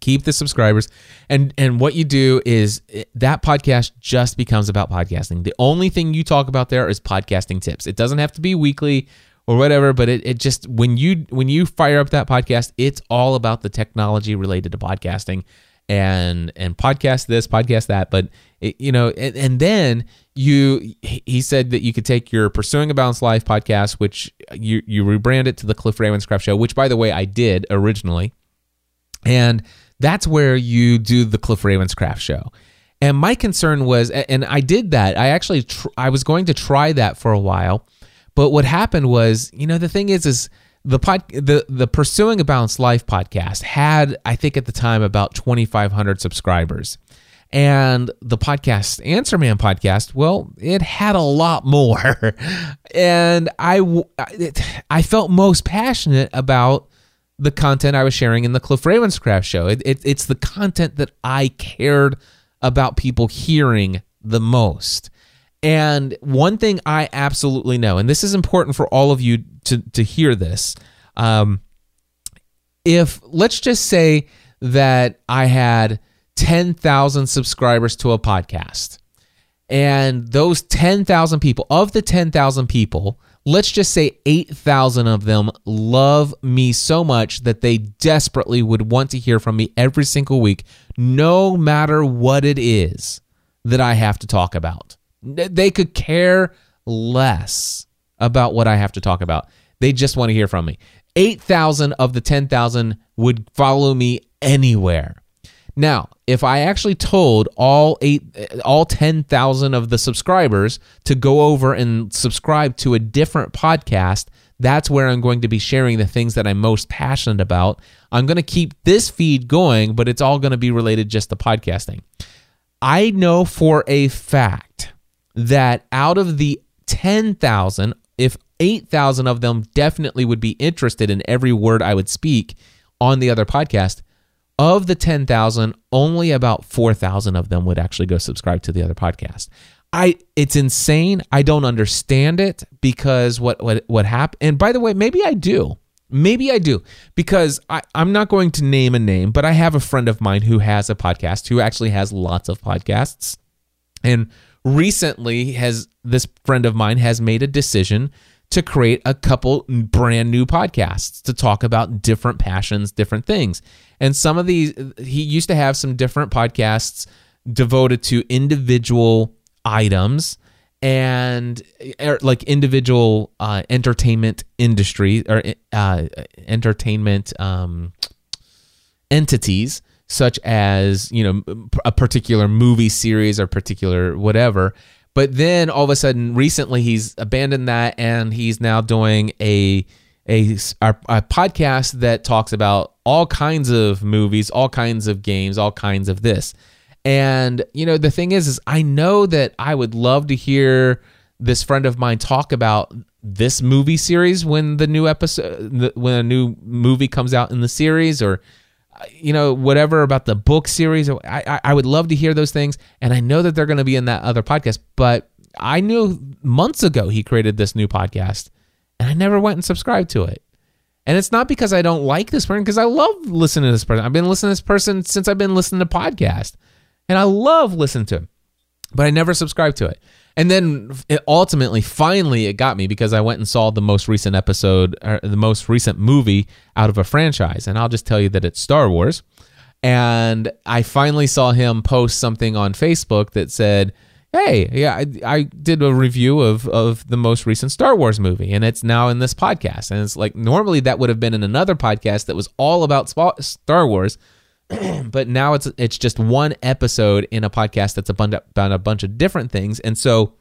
keep the subscribers. And and what you do is eh, that podcast just becomes about podcasting. The only thing you talk about there is podcasting tips. It doesn't have to be weekly or whatever but it, it just when you when you fire up that podcast it's all about the technology related to podcasting and and podcast this podcast that. But it, you know and, and then you he said that you could take your pursuing a balanced life podcast which you you rebrand it to the cliff ravenscraft show which by the way i did originally. And that's where you do the cliff ravenscraft show. And my concern was and i did that. I actually tr- i was going to try that for a while. But what happened was you know the thing is is the pod the the pursuing a balanced life podcast had i think at the time about 2500 subscribers. And the podcast Answer Man podcast, well, it had a lot more. and I, I felt most passionate about the content I was sharing in the Cliff Ravenscraft show. It, it, it's the content that I cared about people hearing the most. And one thing I absolutely know, and this is important for all of you to, to hear this. Um, if let's just say that I had 10,000 subscribers to a podcast. And those 10,000 people, of the 10,000 people, let's just say 8,000 of them love me so much that they desperately would want to hear from me every single week, no matter what it is that I have to talk about. They could care less about what I have to talk about. They just want to hear from me. 8,000 of the 10,000 would follow me anywhere. Now, if I actually told all eight, all ten thousand of the subscribers to go over and subscribe to a different podcast, that's where I'm going to be sharing the things that I'm most passionate about. I'm going to keep this feed going, but it's all going to be related just to podcasting. I know for a fact that out of the 10,000, if 8,000 of them definitely would be interested in every word I would speak on the other podcast, of the 10,000, only about 4,000 of them would actually go subscribe to the other podcast. I it's insane. I don't understand it because what what what happened and by the way, maybe I do. Maybe I do because I, I'm not going to name a name, but I have a friend of mine who has a podcast who actually has lots of podcasts. And recently has this friend of mine has made a decision to create a couple brand new podcasts to talk about different passions, different things. And some of these, he used to have some different podcasts devoted to individual items and er, like individual uh, entertainment industry or uh, entertainment um, entities such as you know a particular movie series or particular whatever but then all of a sudden recently he's abandoned that and he's now doing a a, a, a podcast that talks about all kinds of movies, all kinds of games, all kinds of this. And you know, the thing is is I know that I would love to hear this friend of mine talk about this movie series when the new episode when a new movie comes out in the series or you know whatever about the book series I, I, I would love to hear those things and i know that they're going to be in that other podcast but i knew months ago he created this new podcast and I never went and subscribed to it. And it's not because I don't like this person, because I love listening to this person. I've been listening to this person since I've been listening to podcasts, and I love listening to him, but I never subscribed to it. And then ultimately, finally, it got me because I went and saw the most recent episode, or the most recent movie out of a franchise, and I'll just tell you that it's Star Wars. And I finally saw him post something on Facebook that said, hey, yeah, I, I, did a review of, of the most recent Star Wars movie, and it's now in this podcast. And it's like normally that would have been in another podcast that was all about Star Wars, but now it's it's just one episode in a podcast that's about a bunch of different things. And so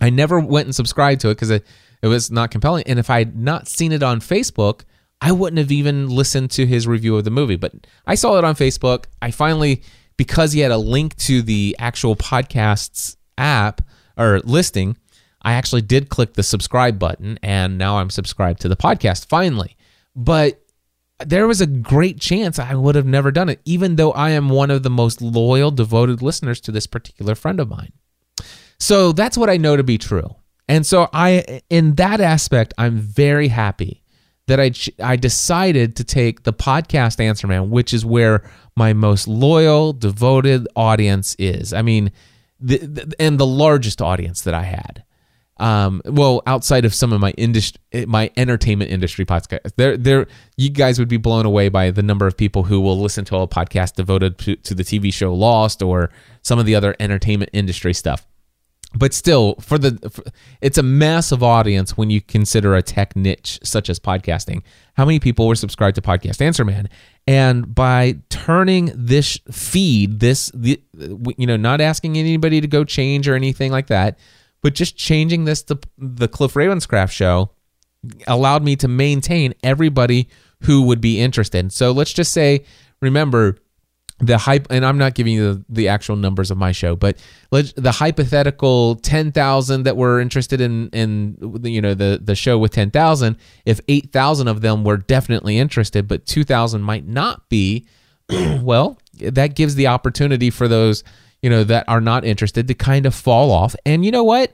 I never went and subscribed to it because it, it was not compelling. And if I had not seen it on Facebook, I wouldn't have even listened to his review of the movie. But I saw it on Facebook. I finally, because he had a link to the actual podcast's app or listing, I actually did click the subscribe button and now I'm subscribed to the podcast finally. But there was a great chance I would have never done it, even though I am one of the most loyal, devoted listeners to this particular friend of mine. So that's what I know to be true. And so I in that aspect I'm very happy that I I decided to take the podcast Answer Man, which is where my most loyal, devoted audience is. I mean, the, the, and the largest audience that I had. Um, well, outside of some of my industry, my entertainment industry podcasts, there, there, you guys would be blown away by the number of people who will listen to a podcast devoted to, to the TV show Lost or some of the other entertainment industry stuff. But still for the for, it's a massive audience when you consider a tech niche such as podcasting. How many people were subscribed to podcast answer man? And by turning this feed this the, you know not asking anybody to go change or anything like that but just changing this to the cliff ravenscraft show allowed me to maintain everybody who would be interested. So let's just say remember the hype and i'm not giving you the, the actual numbers of my show but the hypothetical 10,000 that were interested in in you know the the show with 10,000 if 8,000 of them were definitely interested but 2,000 might not be well that gives the opportunity for those you know that are not interested to kind of fall off. And you know what?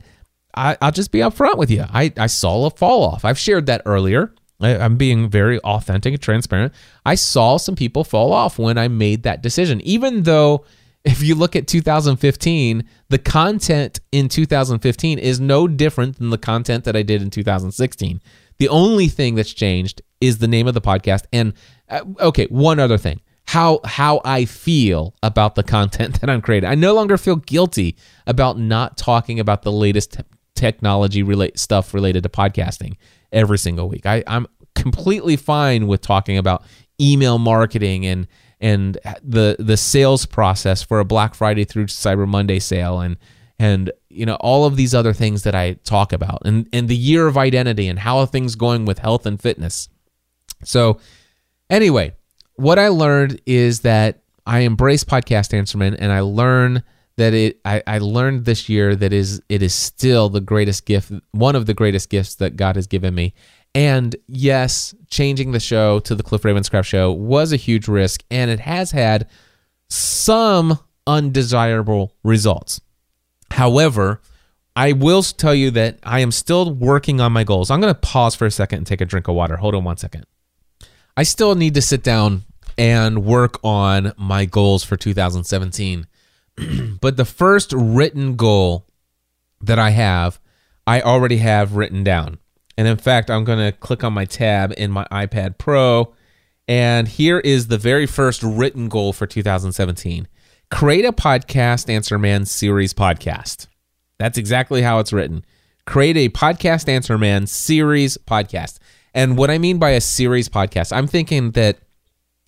I, i'll just be upfront with you. I i saw a fall off. I've shared that earlier. I'm being very authentic and transparent. I saw some people fall off when I made that decision, even though if you look at 2015, the content in 2015 is no different than the content that I did in 2016. The only thing that's changed is the name of the podcast. And uh, okay, one other thing how how I feel about the content that I'm creating. I no longer feel guilty about not talking about the latest technology relate stuff related to podcasting every single week. I, I'm completely fine with talking about email marketing and and the the sales process for a Black Friday through Cyber Monday sale and and you know all of these other things that I talk about and and the year of identity and how are things going with health and fitness. So anyway, what I learned is that I embrace podcast Answer Man and I learn that it I, I learned this year that is it is still the greatest gift one of the greatest gifts that God has given me. And yes, changing the show to the Cliff Ravenscraft show was a huge risk and it has had some undesirable results. However, I will tell you that I am still working on my goals. I'm going to pause for a second and take a drink of water. Hold on one second. I still need to sit down and work on my goals for 2017. but the first written goal that I have, I already have written down. And in fact, I'm going to click on my tab in my iPad Pro. And here is the very first written goal for 2017 create a podcast Answer Man series podcast. That's exactly how it's written. Create a podcast Answer Man series podcast. And what I mean by a series podcast, I'm thinking that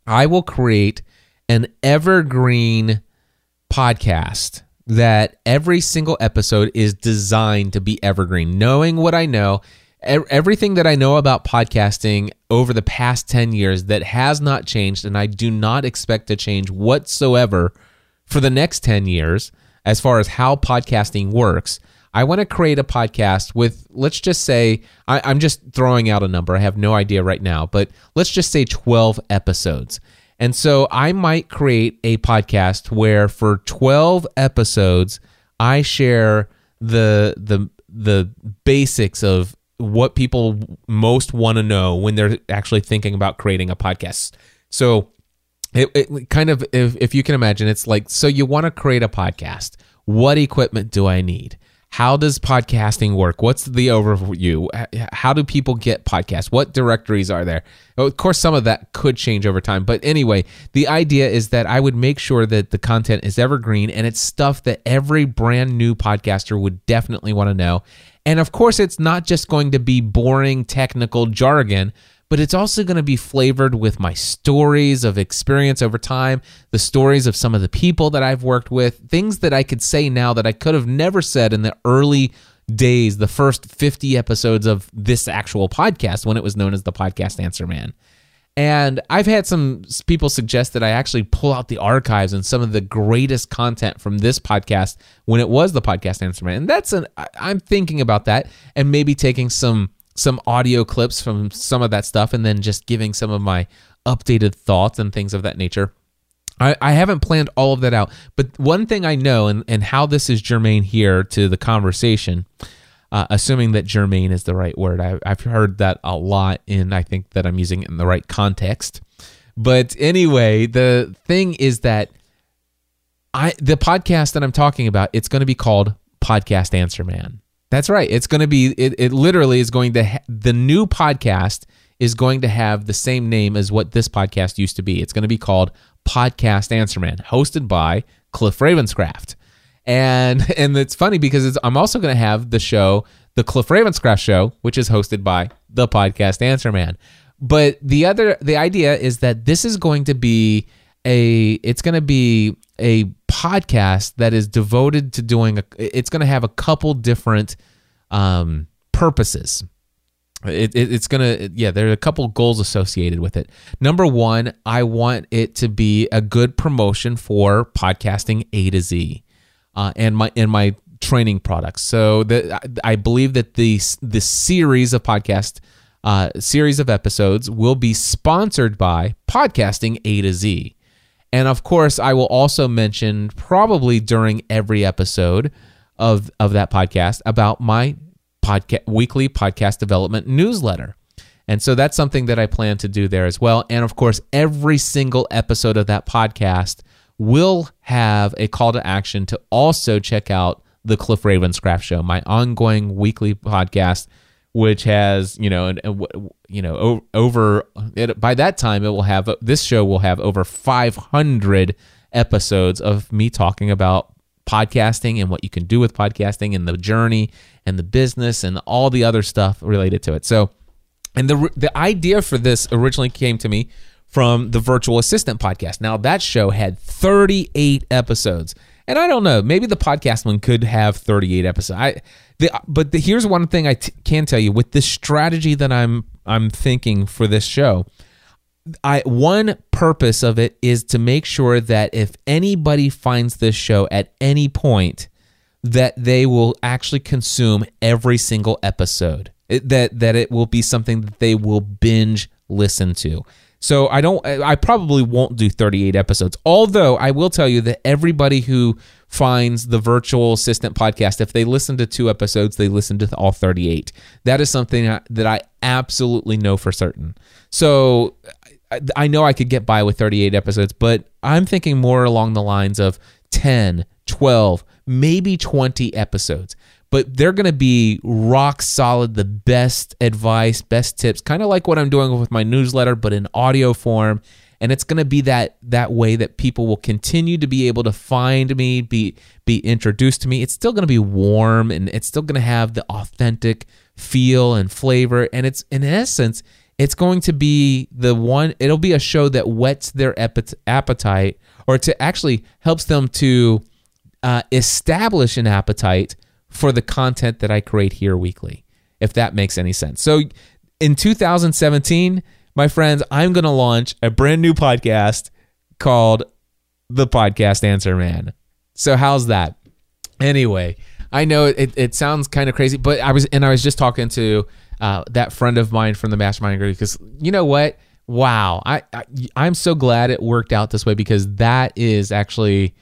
I will create an evergreen podcast that every single episode is designed to be evergreen. Knowing what I know, everything that I know about podcasting over the past 10 years that has not changed, and I do not expect to change whatsoever for the next 10 years as far as how podcasting works. I want to create a podcast with, let's just say, I, am just throwing out a number. I have no idea right now, but let's just say 12 episodes. And so I might create a podcast where for 12 episodes I share the the the basics of what people most want to know when they're actually thinking about creating a podcast. So it, it kind of if, if you can imagine it's like so you want to create a podcast. What equipment do I need? How does podcasting work? What's the overview? How do people get podcasts? What directories are there? Of course, some of that could change over time. But anyway, the idea is that I would make sure that the content is evergreen and it's stuff that every brand new podcaster would definitely want to know. And of course, it's not just going to be boring technical jargon but it's also going to be flavored with my stories of experience over time, the stories of some of the people that I've worked with, things that I could say now that I could have never said in the early days, the first 50 episodes of this actual podcast when it was known as the Podcast Answer Man. And I've had some people suggest that I actually pull out the archives and some of the greatest content from this podcast when it was the podcast Answer Man. And that's an I'm thinking about that and maybe taking some some audio clips from some of that stuff and then just giving some of my updated thoughts and things of that nature. I, I haven't planned all of that out, but one thing I know and, and how this is germane here to the conversation uh, assuming that germane is the right word. I, I've heard that a lot, and I think that I'm using it in the right context. But anyway, the thing is that I the podcast that I'm talking about, it's going to be called Podcast Answer Man. That's right. It's going to be it, it literally is going to ha- the new podcast is going to have the same name as what this podcast used to be. It's going to be called Podcast Answer Man, hosted by Cliff Ravenscraft. And and it's funny because I'm also going to have the show, the Cliff Ravenscraft show, which is hosted by the podcast Answer Man. But the other the idea is that this is going to be a it's going to be a podcast that is devoted to doing a it's going to have a couple different um purposes. It, it, it's gonna yeah there are a couple goals associated with it number one i want it to be a good promotion for podcasting a to z uh, and my and my training products. So the, I believe that the the series of podcast uh, series of episodes will be sponsored by Podcasting A to Z. And of course, I will also mention probably during every episode of of that podcast about my podcast weekly podcast development newsletter. And so that's something that I plan to do there as well. And of course, every single episode of that podcast will have a call to action to also check out the Cliff Ravenscraft Show, my ongoing weekly podcast, which has you know and you know over it, by that time it will have this show will have over 500 episodes of me talking about podcasting and what you can do with podcasting and the journey and the business and all the other stuff related to it. So, and the the idea for this originally came to me from the Virtual Assistant podcast. Now, that show had 38 episodes. And I don't know, maybe the podcast one could have 38 episodes. I, the, but the, here's one thing I t- can tell you with this strategy that I'm I'm thinking for this show. I one purpose of it is to make sure that if anybody finds this show at any point that they will actually consume every single episode. It, that that it will be something that they will binge listen to. So I don't I probably won't do 38 episodes. Although I will tell you that everybody who finds the virtual assistant podcast if they listen to two episodes, they listen to all 38. That is something that I absolutely know for certain. So I know I could get by with 38 episodes, but I'm thinking more along the lines of 10, 12, maybe 20 episodes but they're going to be rock solid, the best advice, best tips, kind of like what I'm doing with my newsletter, but in audio form. And it's going to be that that way that people will continue to be able to find me, be be introduced to me. It's still going to be warm, and it's still going to have the authentic feel and flavor. And it's in essence, it's going to be the one. It'll be a show that whets their appetite, or to actually helps them to uh, establish an appetite for the content that I create here weekly, if that makes any sense. So in 2017, my friends, I'm going to launch a brand new podcast called The Podcast Answer Man. So how's that? Anyway, I know it, it sounds kind of crazy, but I was and I was just talking to uh, that friend of mine from the mastermind group because you know what? Wow, I, I I'm so glad it worked out this way because that is actually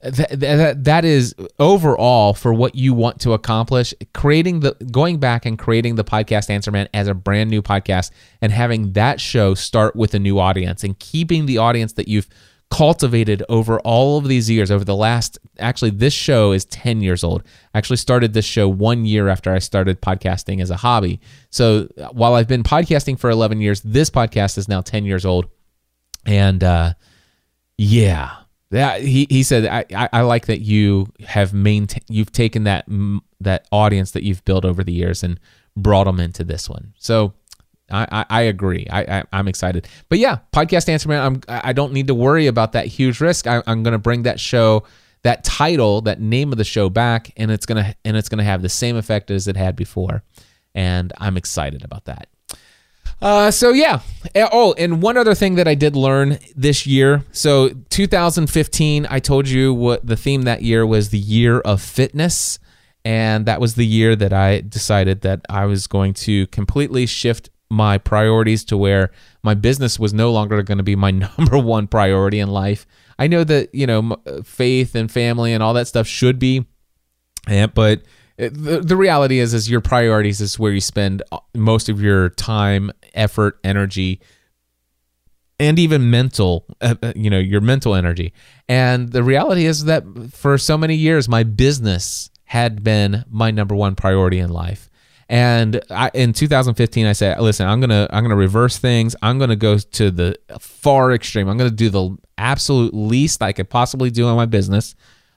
that, that, that is overall for what you want to accomplish creating the going back and creating the podcast answer man as a brand new podcast and having that show start with a new audience and keeping the audience that you've cultivated over all of these years over the last actually this show is 10 years old. I actually started this show one year after i started podcasting as a hobby. So while i've been podcasting for 11 years this podcast is now 10 years old. And uh yeah yeah, he, he said I, I, I like that you have maintained you've taken that that audience that you've built over the years and brought them into this one. So I, I, I agree. I, I am excited. But yeah, podcast answer man. I'm I don't need to worry about that huge risk. I, I'm going to bring that show that title, that name of the show back, and it's gonna and it's gonna have the same effect as it had before. And I'm excited about that. Uh, so yeah. Eh, oh, and one other thing that I did learn this year. So 2015, I told you what the theme that year was the year of fitness, and that was the year that I decided that I was going to completely shift my priorities to where my business was no longer going to be my number one priority in life. I know that you know faith and family and all that stuff should be, but the, the reality is is your priorities is where you spend most of your time effort energy and even mental uh, uh, you know your mental energy. And the reality is that for so many years my business had been my number one priority in life. And I, in 2015 i said listen i'm gonna i'm gonna reverse things. I'm gonna go to the far extreme. I'm gonna do the absolute least i could possibly do in my business.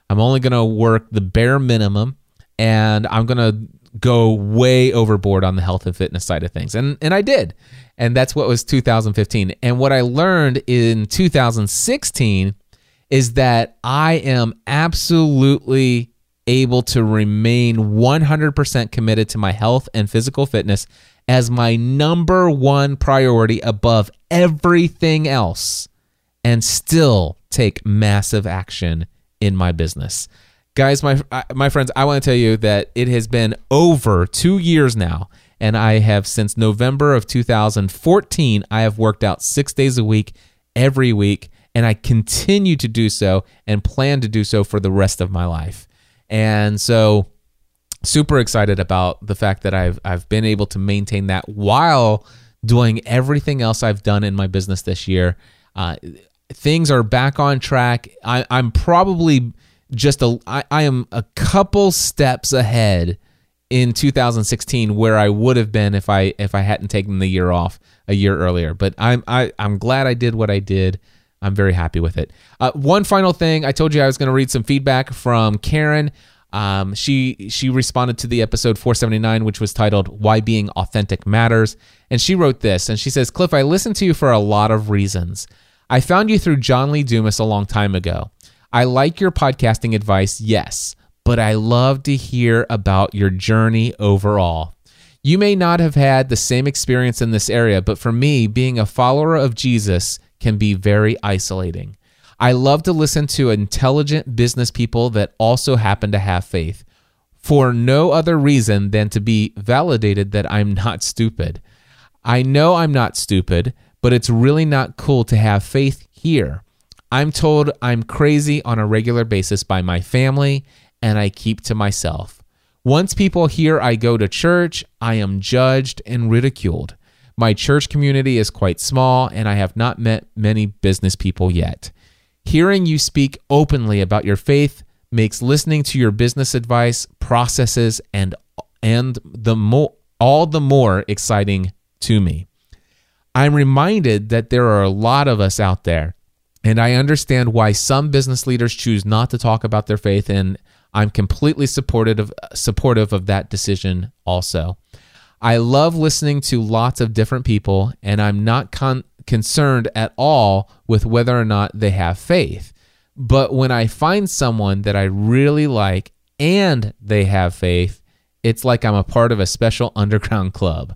I'm only gonna work the bare minimum and I'm gonna go way overboard on the health and fitness side of things, and and I did, and that's what was 2015. And what I learned in 2016 is that I am absolutely able to remain 100% committed to my health and physical fitness as my number one priority above everything else and still take massive action in my business guys, my my friends, I want to tell you that it has been over two years now, and I have since November of 2014. I have worked out six days a week, every week, and I continue to do so and plan to do so for the rest of my life. And so, super excited about the fact that I've I've been able to maintain that while doing everything else I've done in my business this year. Uh, things are back on track. I, I'm probably just a I, I am a couple steps ahead in 2016 where I would have been if I if I hadn't taken the year off a year earlier. But I'm I, I'm glad I did what I did. I'm very happy with it. Uh, one final thing, I told you I was going to read some feedback from Karen. Um, she she responded to the episode 479, which was titled "Why Being Authentic Matters," and she wrote this. And she says, "Cliff, I listened to you for a lot of reasons. I found you through John Lee Dumas a long time ago. I like your podcasting advice, yes, but I love to hear about your journey overall. You may not have had the same experience in this area, but for me, being a follower of Jesus can be very isolating. I love to listen to intelligent business people that also happen to have faith for no other reason than to be validated that I'm not stupid. I know I'm not stupid, but it's really not cool to have faith here. I'm told I'm crazy on a regular basis by my family, and I keep to myself. Once people hear I go to church, I am judged and ridiculed. My church community is quite small, and I have not met many business people yet. Hearing you speak openly about your faith makes listening to your business advice, processes, and and the mo- all the more exciting to me. I'm reminded that there are a lot of us out there and I understand why some business leaders choose not to talk about their faith, and I'm completely supportive of, supportive of that decision also. I love listening to lots of different people, and I'm not con- concerned at all with whether or not they have faith. But when I find someone that I really like and they have faith, it's like I'm a part of a special underground club.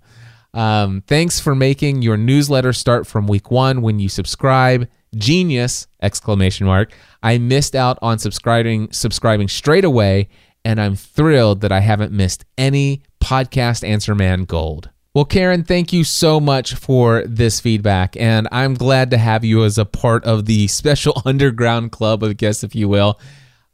Um, thanks for making your newsletter start from week one when you subscribe genius exclamation mark. I missed out on subscribing subscribing straight away and i'm thrilled that i haven't missed any podcast answer man gold. Well karen thank you so much for this feedback and i'm glad to have you as a part of the special underground club of guests if you will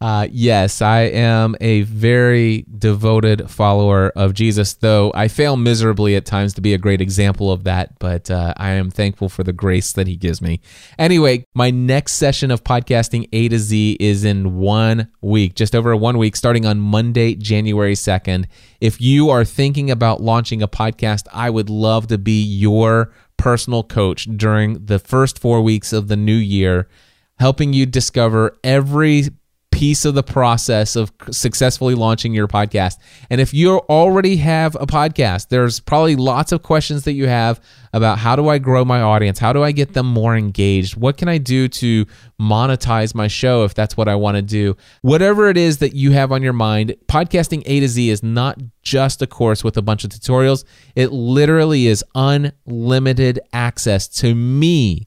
uh, yes, I am a very devoted follower of Jesus, though I fail miserably at times to be a great example of that, but uh, I am thankful for the grace that He gives me. Anyway, my next session of podcasting A to Z is in one week, just over one week, starting on Monday, January 2nd. If you are thinking about launching a podcast, I would love to be your personal coach during the first four weeks of the new year, helping you discover every piece of the process of successfully launching your podcast. And if you already have a podcast, there's probably lots of questions that you have about how do I grow my audience? How do I get them more engaged? What can I do to monetize my show if that's what I want to do? Whatever it is that you have on your mind, podcasting A to Z is not just a course with a bunch of tutorials. It literally is unlimited access to me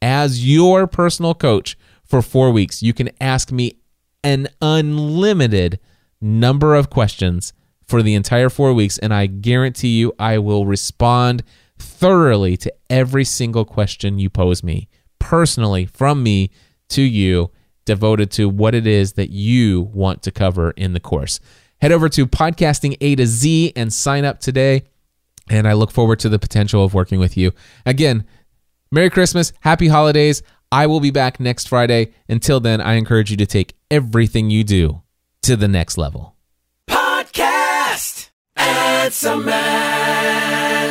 as your personal coach for four weeks. You can ask me an unlimited number of questions for the entire four weeks, and I guarantee you I will respond thoroughly to every single question you pose me personally from me to you, devoted to what it is that you want to cover in the course. Head over to podcasting A to Z and sign up today. And I look forward to the potential of working with you. Again, Merry Christmas, Happy Holidays. I will be back next Friday. Until then, I encourage you to take everything you do to the next level. Podcast. It's a man.